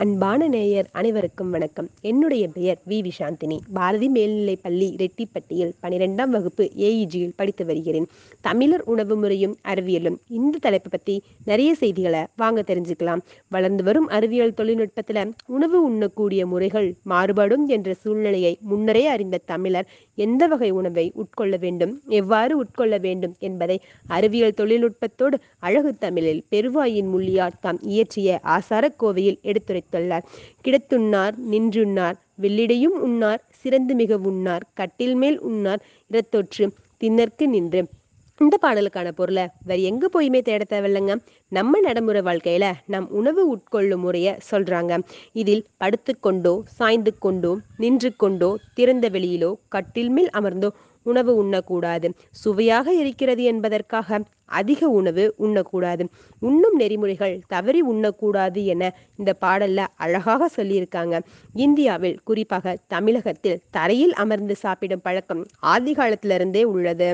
அன்பான நேயர் அனைவருக்கும் வணக்கம். என்னுடைய பெயர் வி. விஷாந்தினி பாரதி மேல்நிலைப் பள்ளி ரெட்டிப்பட்டியில் பனிரெண்டாம் வகுப்பு ஏஇஜியில் படித்து வருகிறேன். தமிழர் உணவு முறையும் அறிவியலும். இந்த தலைப்பை பற்றி நிறைய செய்திகளை வாங்க தெரிஞ்சுக்கலாம். வளர்ந்து வரும் அறிவியல் தொழில்நுட்பத்தில் உணவு உண்ணக்கூடிய முறைகள் மாறுபடும் என்ற சூழ்நிலையை முன்னரே அறிந்த தமிழர் எந்த வகை உணவை உட்கொள்ள வேண்டும் எவ்வாறு உட்கொள்ள வேண்டும் என்பதை அறிவியல் தொழில்நுட்பத்தோடு அழகு தமிழில் பெருவாயின் முள்ளியார் தாம் இயற்றிய ஆசாரக் கோவையில் எடுத்துரைத்துள்ளார் கிடத்துண்ணார் நின்றுண்ணார் வெள்ளிடையும் உண்ணார் சிறந்து மிக உண்ணார் கட்டில் மேல் உண்ணார் இரத்தொற்று தின்னற்கு நின்று. இந்த பாடலுக்கான பொருளை வேற எங்க போயுமே தேட தேவையில்லைங்க. நம்ம நடைமுறை வாழ்க்கையில நம் உணவு உட்கொள்ளும் முறைய சொல்றாங்க. இதில் படுத்துக்கொண்டோ சாய்ந்து கொண்டோ நின்று கொண்டோ திறந்த வெளியிலோ கட்டில் மேல் அமர்ந்தோ உணவு உண்ணக்கூடாது. சுவையாக இருக்கிறது என்பதற்காக அதிக உணவு உண்ணக்கூடாது. உண்ணும் நெறிமுறைகள் தவறி உண்ணக்கூடாது என இந்த பாடல்ல அழகாக சொல்லியிருக்காங்க. இந்தியாவில் குறிப்பாக தமிழகத்தில் தரையில் அமர்ந்து சாப்பிடும் பழக்கம் ஆதி காலத்திலிருந்தே உள்ளது.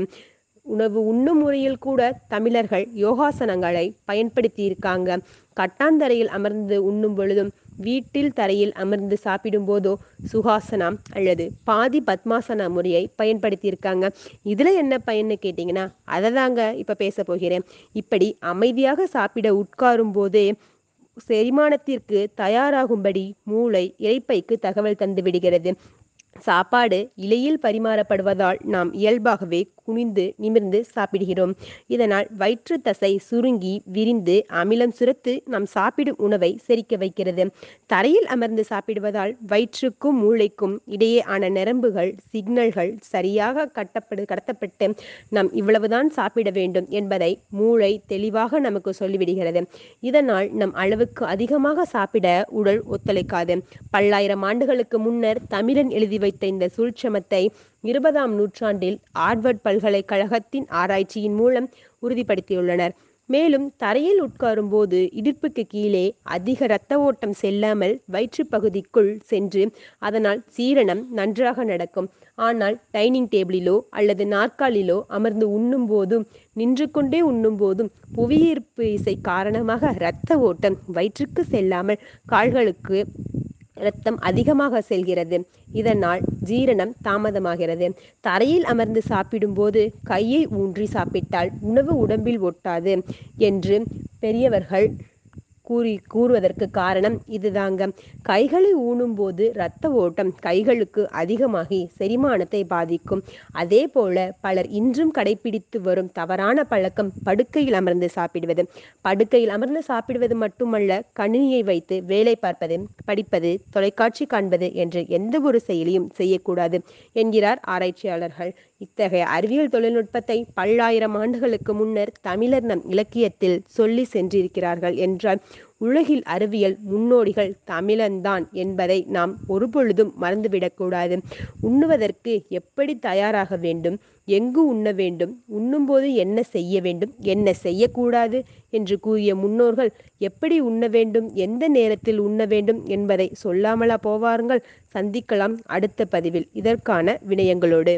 உணவு உண்ணும் முறையில் கூட தமிழர்கள் யோகாசனங்களை பயன்படுத்தி இருக்காங்க கட்டாந்தரையில் அமர்ந்து உண்ணும் பொழுதும் வீட்டில் தரையில் அமர்ந்து சாப்பிடும் போதோ சுகாசனம் அல்லது பாதி பத்மாசன முறையை பயன்படுத்தியிருக்காங்க. இதில் என்ன பயன்னு கேட்டிங்கன்னா அதை தாங்க இப்போ பேச போகிறேன். இப்படி அமைதியாக சாப்பிட உட்காரும் போதே செரிமானத்திற்கு தயாராகும்படி மூளை இறைப்பைக்கு தகவல் தந்து விடுகிறது. சாப்பாடு இலையில் பரிமாறப்படுவதால் நாம் இயல்பாகவே குனிந்து நிமிர்ந்து சாப்பிடுகிறோம். இதனால் வயிற்று தசை சுருங்கி விரிந்து அமிலம் சுரத்து நாம் சாப்பிடும் உணவை செரிக்க வைக்கிறது. தரையில் அமர்ந்து சாப்பிடுவதால் வயிற்றுக்கும் மூளைக்கும் இடையே ஆன நரம்புகள் சிக்னல்கள் சரியாக கட்டப்படு கடத்தப்பட்டு நாம் இவ்வளவுதான் சாப்பிட வேண்டும் என்பதை மூளை தெளிவாக நமக்கு சொல்லிவிடுகிறது. இதனால் நம் அளவுக்கு அதிகமாக சாப்பிட உடல் ஒத்துழைக்காது. பல்லாயிரம் ஆண்டுகளுக்கு முன்னர் தமிழன் எழுதி வைத்த இந்த சூழ்ச்சமத்தை இருபதாம் நூற்றாண்டில் ஆட்வர்ட் பல்கலைக்கழகத்தின் ஆராய்ச்சியின் மூலம் உறுதிப்படுத்தியுள்ளனர். மேலும் தரையில் உட்காரும் போது இடுப்புக்கு கீழே அதிக இரத்த ஓட்டம் செல்லாமல் வயிற்று பகுதிக்குள் சென்று அதனால் சீரணம் நன்றாக நடக்கும். ஆனால் டைனிங் டேபிளிலோ அல்லது நாற்காலிலோ அமர்ந்து உண்ணும் போதும் நின்று கொண்டே உண்ணும் போதும் புவியீர்ப்பு இசை காரணமாக இரத்த ஓட்டம் வயிற்றுக்கு செல்லாமல் கால்களுக்கு இரத்தம் அதிகமாக செல்கிறது. இதனால் ஜீரணம் தாமதமாகிறது. தரையில் அமர்ந்து சாப்பிடும்போது கையை ஊன்றி சாப்பிட்டால் உணவு உடம்பில் ஒட்டாது என்று பெரியவர்கள் கூறி கூறுவதற்கு காரணம் இதுதாங்க. கைகளை ஊனும்போது இரத்த ஓட்டம் கைகளுக்கு அதிகமாகி செரிமானத்தை பாதிக்கும். அதே போல பலர் இன்றும் கடைபிடித்து வரும் தவறான பழக்கம் படுக்கையில் அமர்ந்து சாப்பிடுவது. படுக்கையில் அமர்ந்து சாப்பிடுவது மட்டுமல்ல கணினியை வைத்து வேலை பார்ப்பது படிப்பது தொலைக்காட்சி காண்பது என்று எந்த ஒரு செயலியும் செய்யக்கூடாது என்கிறார் ஆராய்ச்சியாளர்கள். இத்தகைய அறிவியல் தொழில்நுட்பத்தை பல்லாயிரம் ஆண்டுகளுக்கு முன்னர் தமிழர் நம் இலக்கியத்தில் சொல்லி சென்றிருக்கிறார்கள் என்றால் உலகில் அறிவியல் முன்னோடிகள் தமிழன்தான் என்பதை நாம் ஒருபொழுதும் மறந்துவிடக்கூடாது. உண்ணுவதற்கு எப்படி தயாராக வேண்டும்? எங்கு உண்ண வேண்டும்? உண்ணும்போது என்ன செய்ய வேண்டும்? என்ன செய்யக்கூடாது? என்று கூறிய முன்னோர்கள் எப்படி உண்ண வேண்டும்? எந்த நேரத்தில் உண்ண வேண்டும்? என்பதை சொல்லாமலா போவாருங்கள். சந்திக்கலாம் அடுத்த பதிவில். இதற்கான வினயங்களோடு.